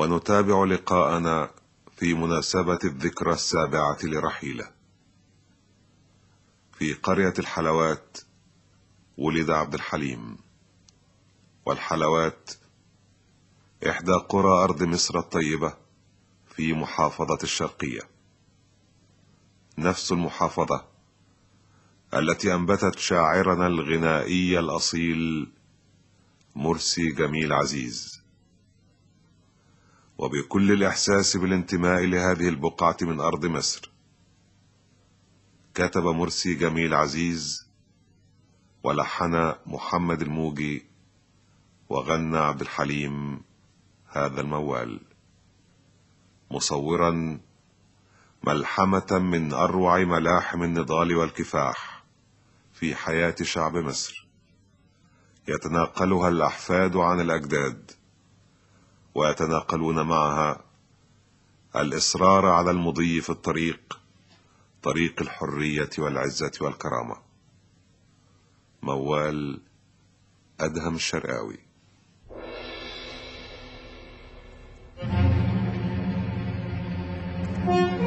ونتابع لقاءنا في مناسبة الذكرى السابعة لرحيله. في قرية الحلوات ولد عبد الحليم. والحلوات إحدى قرى أرض مصر الطيبة في محافظة الشرقية. نفس المحافظة التي أنبتت شاعرنا الغنائي الأصيل مرسي جميل عزيز. وبكل الإحساس بالانتماء لهذه البقعة من أرض مصر. كتب مرسي جميل عزيز ولحن محمد الموجي وغنى عبد الحليم هذا الموال. مصورا ملحمة من أروع ملاحم النضال والكفاح في حياة شعب مصر. يتناقلها الأحفاد عن الأجداد. ويتناقلون معها. الإصرار على المضي في الطريق طريق الحرية والعزة والكرامة. موال أدهم الشرقاوي. منين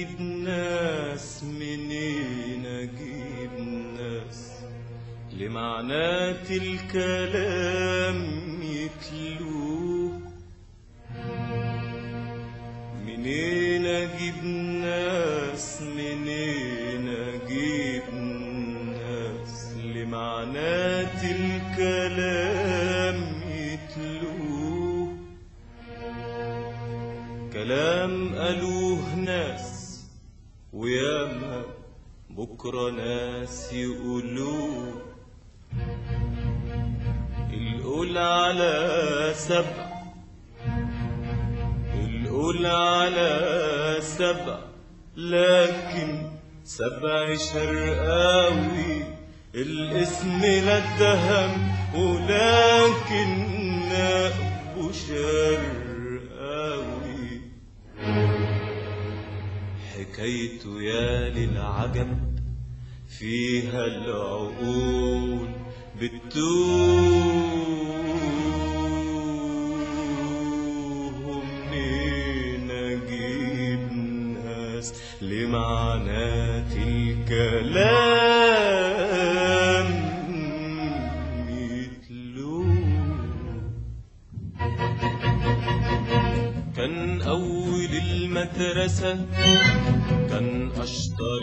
أجيب ناس منين أجيب ناس. لمعنات الكلام يتلوه. منين أجيب ناس منين أجيب ناس. لمعنات الكلام يتلوه. كلام قالوه ناس. وياما بكرة ناس يقولوه القول على سبع. القول على سبع. لكن سبع شرقاوي الاسم لا ولكن نقبه شرقاوي حكايته يا للعجب فيها العقول بتوه منين أجيب ناس لمعنات الكلام كان أول المدرسة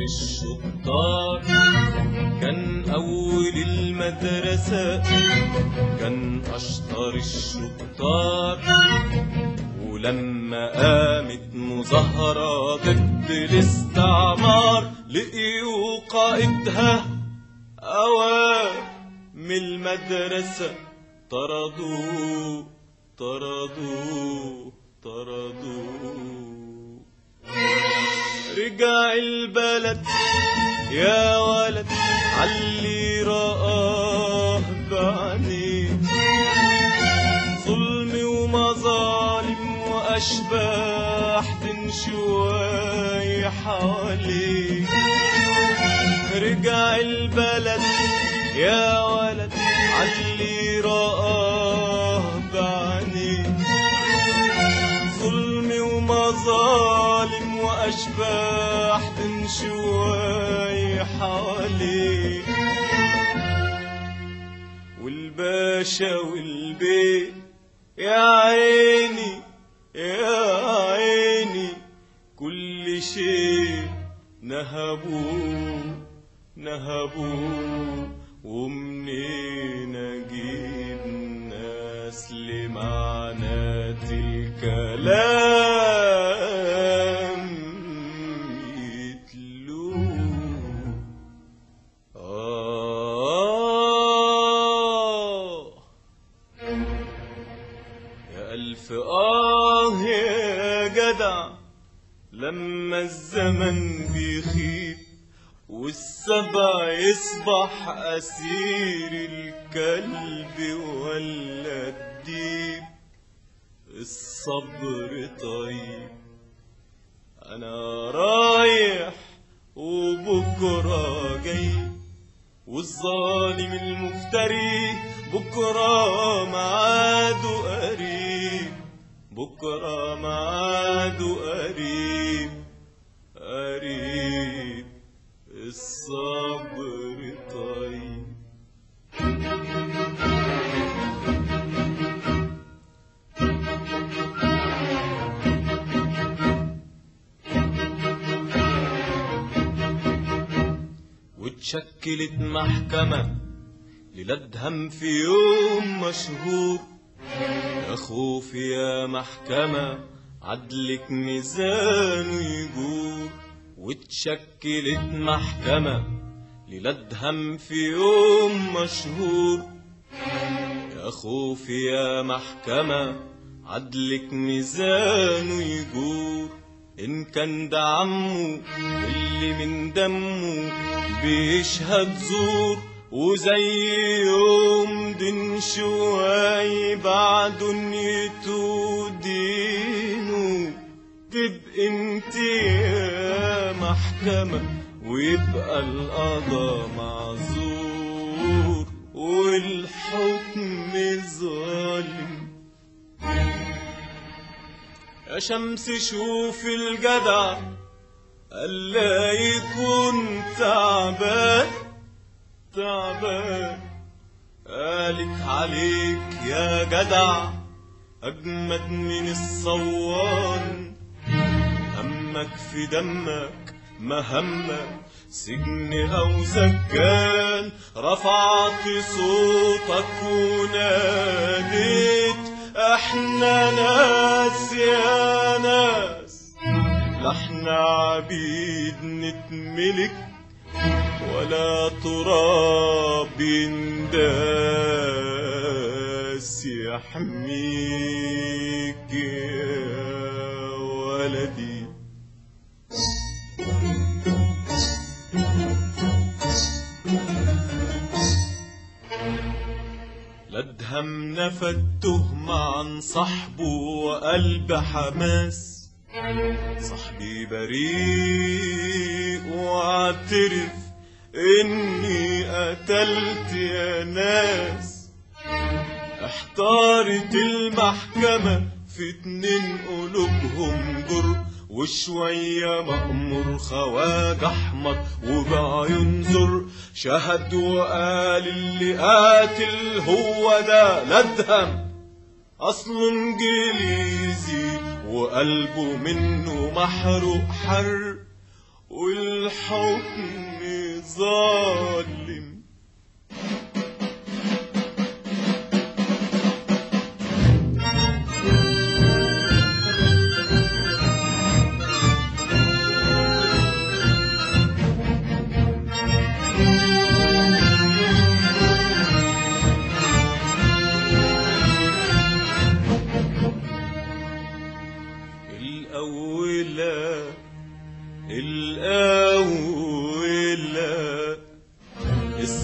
الشطار كان أول المدرسة كان أشطر الشطار. ولما قامت مظاهرة ضد الاستعمار لقيوا قائدها أوام المدرسة. طردوه طردوه طردوه. رجع البلد يا ولد علي رآه بعينيه ظلم ومظالم وأشباح تنشواي حواليه رجع البلد يا ولد علي رآه ومظالم وأشباح تنشواي حواليه والباشا والبيت يا عيني يا عيني كل شيء نهبوه نهبوه ومنين أجيب ناس لمعنات الكلام جدع لما الزمن بيخيب والسبع يصبح أسير الكلب ولا الديب الصبر طيب. أنا رايح وبكرة جاي والظالم المفتري بكرة معاده قريب. بكرة معاده قريب قريب الصبر طيب. واتشكلت محكمة للأدهم في يوم مشهور. يا خوفي يا محكمة عدلك ميزان يجور واتشكلت محكمة للادهم في يوم مشهور. يا خوفي يا محكمة عدلك ميزان يجور إن كان ده عمه اللي من دمه بيشهد زور. وزي يوم دين شوي بعد نيته دينه تبقى انت يا محكمة ويبقى القضا معذور. والحكم ظالم. يا شمس شوف الجدع ألا يكون تعبان. تعبان قالك عليك يا جدع أجمد من الصوان. همك في دمك مهمة سجن أو سجان. رفعت صوتك وناديت إحنا ناس يا ناس لا إحنا عبيد نتملك. ولا تراب ينداس يحميك يا ولدي. لادهم نفته عن صاحبه وقلب حماس صاحبي بريء واعترف إني قتلت يا ناس. أحتارت المحكمة في اتنين قلوبهم جر وشوية مأمور خواج أحمر وبعيون زر شهد وقال اللي قاتل هو ده لدهم أصله إنجليزي وقلبه منه محروق حر. والحكم ظالم.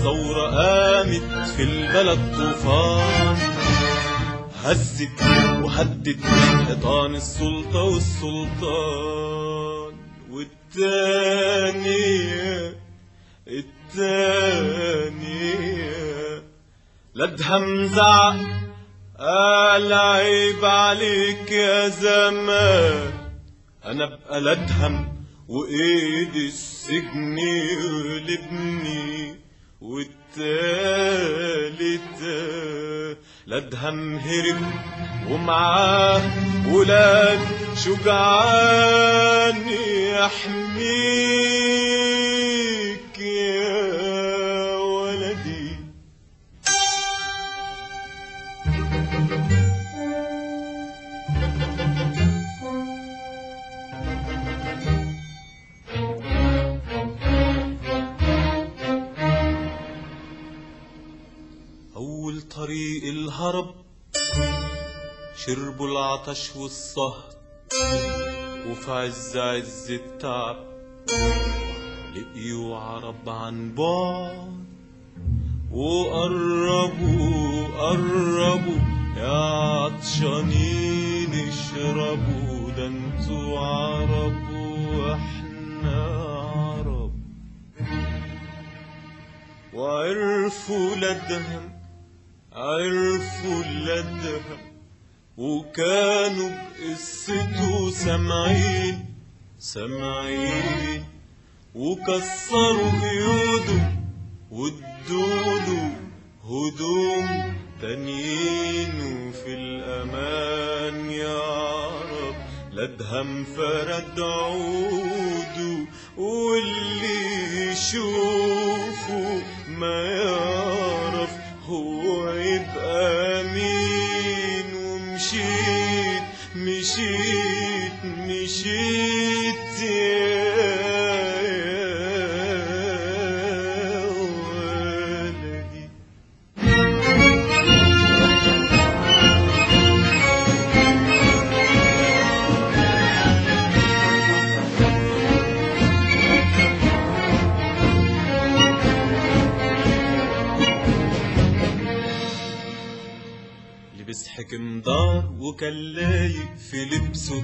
الثورة قامت في البلد طوفان. هزت وهدت حيطان السلطة والسلطان. والتانية التانية. لدهم زعق قال عيب عليك يا زمان. أنا ابقى لدهم وايد السجن يغلبني والتالتة لدهم هرب ومعاه ولاد شجعان يحميك العطش والصهد وفي عز عز التعب لقيوا عرب عن بعد وقربوا قربوا. يا عطشانين اشربوا ده أنتوا عرب وإحنا عرب. وعرفوا لدهم عرفوا لدهم. وكانوا بقصته سامعين سامعين وكسروا قيوده وادوله هدوم تانيين. وفي الأمان يا عرب لدهم فرد عوده واللي يشوفه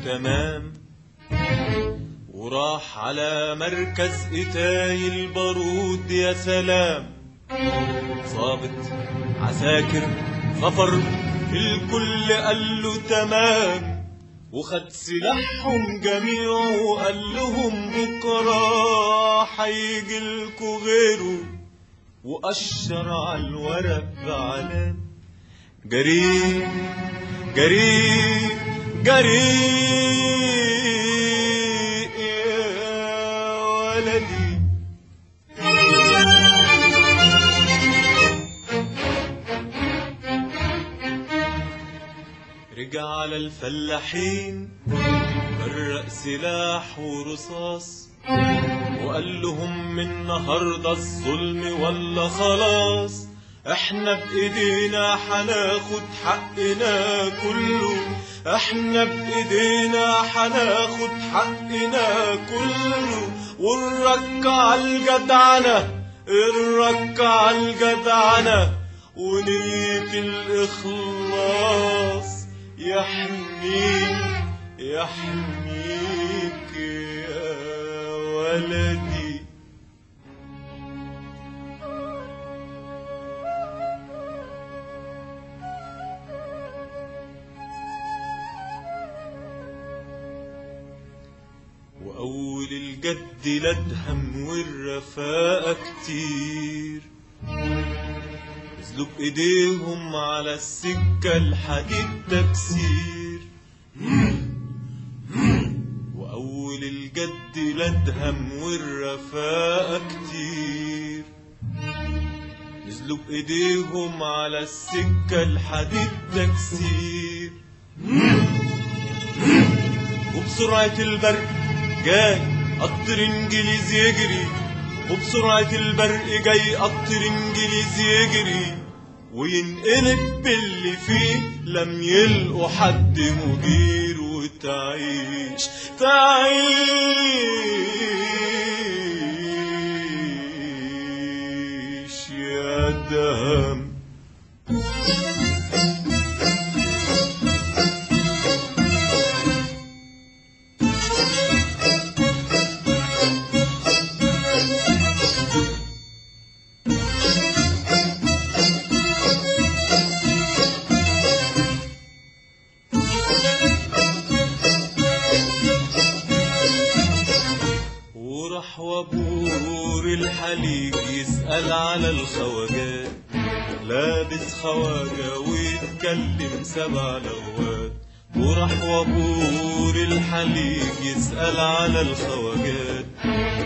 تمام. وراح على مركز إتاي البارود يا سلام. ظابط عساكر غفر الكل قال له تمام. وخد سلاحهم جميعه وقال لهم بكرة هيجيلكوا غيره. وأشر على الورق بعلام جري جري جري يا ولدي. رجع على الفلاحين فرق سلاح ورصاص وقال لهم من النهارده الظلم ولا خلاص. إحنا بإيدينا هناخد حقنا كله. إحنا بإيدينا هناخد حقنا كله. ونركع الجدعنة نركع الجدعنة. ونية الإخلاص يحميك يحميك يا ولدي الجد لدهم والرفاقة كتير. نزلوا بإيديهم على السكة الحديد تكسير. وأول الجد لدهم والرفاقة كتير. نزلوا بإيديهم على السكة الحديد تكسير. وبسرعة البرق جاي. قطر انجليزي يجري وبسرعة البرق جاي قطر انجليزي يجري. وينقلب باللي فيه لم يلقوا حد مدير وتعيش تعيش يا دهم. الخواجات لابس خواجة ويتكلم سبع لغات وراح وابور الحليب يسأل على الخواجات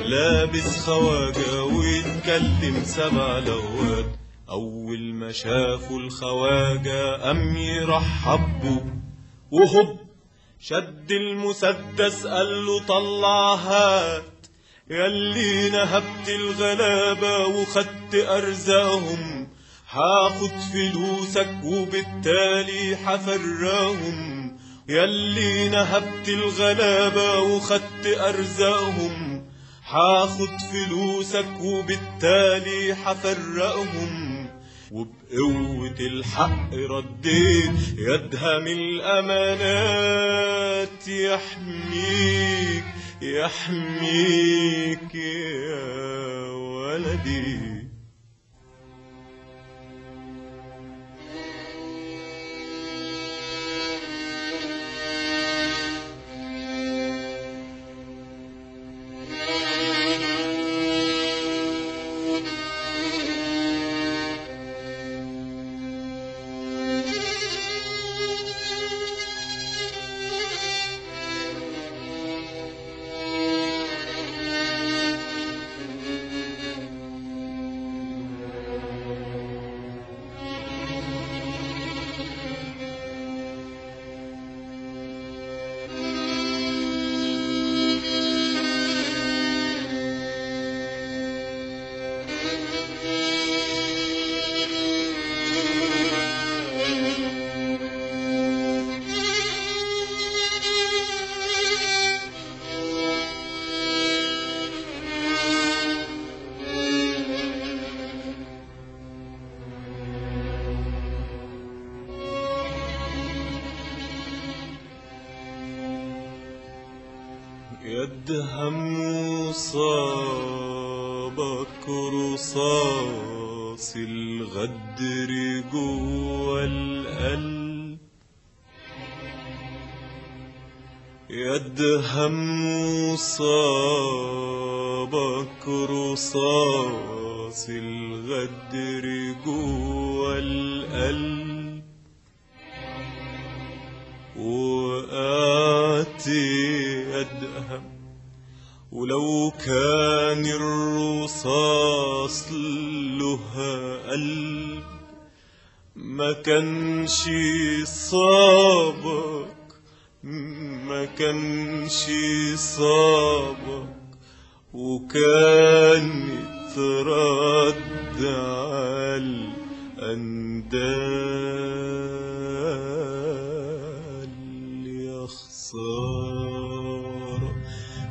لابس خواجة ويتكلم سبع لغات أول ما شافوا الخواجة أم يرحبوا. وهب شد المسدس قال له طلع ياللي نهبت الغلابة وخدت أرزاهم. هاخد فلوسك وبالتالي حفراهم ياللي نهبت الغلابة وخدت أرزاقهم هاخد فلوسك وبالتالي حفرقهم وبقوة الحق رديت يدهم الأمانات يحميك يحميك يا ولدي. صابك رصاص الغدر جوا القلب وقعت أدهم. ولو كان الرصاص لها قلب ما كانش صابك ما كانش صابك. وكان ترد على الأندال. يا خسارة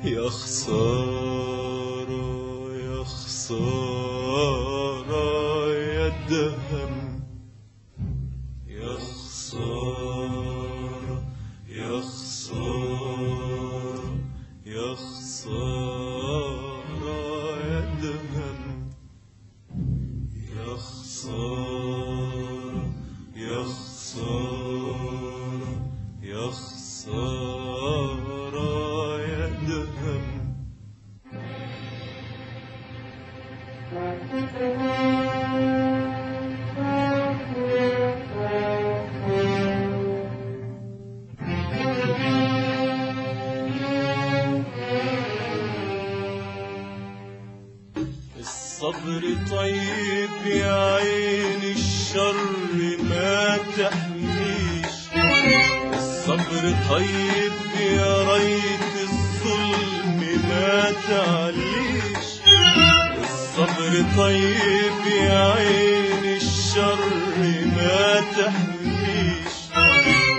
يا خسارة يا خسارة يا دهم الصبر طيب يا عين الشر ما تحميش. الصبر طيب يا ريت الظلم ما تعليش. الصبر طيب يا عين الشر ما تحميش.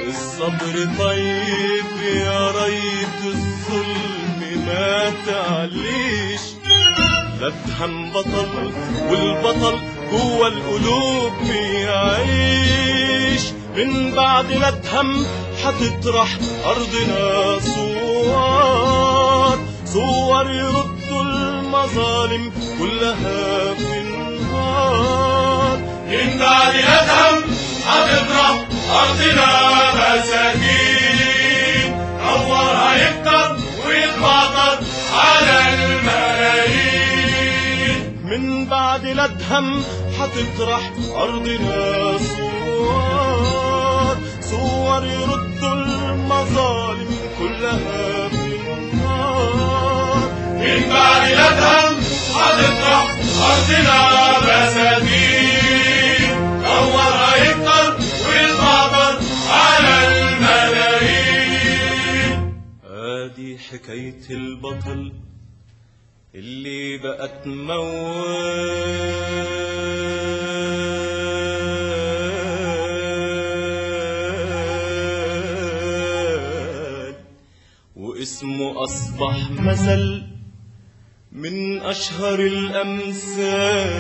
الصبر طيب يا ريت الظلم ما تعليش. الأدهم بطل والبطل جوا القلوب بيعيش من بعد الأدهم حتطرح أرضنا صور صور يردوا المظالم كلها في النار من بعد أدهم هتطرح أرضنا مساكين. نورها يكتر ويتبطل على من بعد الأدهم حتطرح أرضنا صور صور يردوا المظالم كلها في النار من بعد الأدهم هتطرح أرضنا بساتين. على الملايين. ادي حكاية البطل اللي بقت موال. واسمه أصبح مثل من أشهر الأمثال.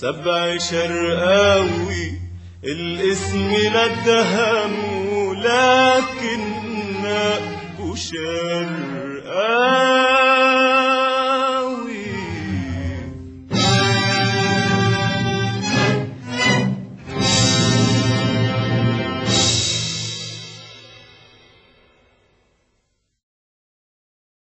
سبع شرقاوي الاسم ندهمه لكن شرقاوي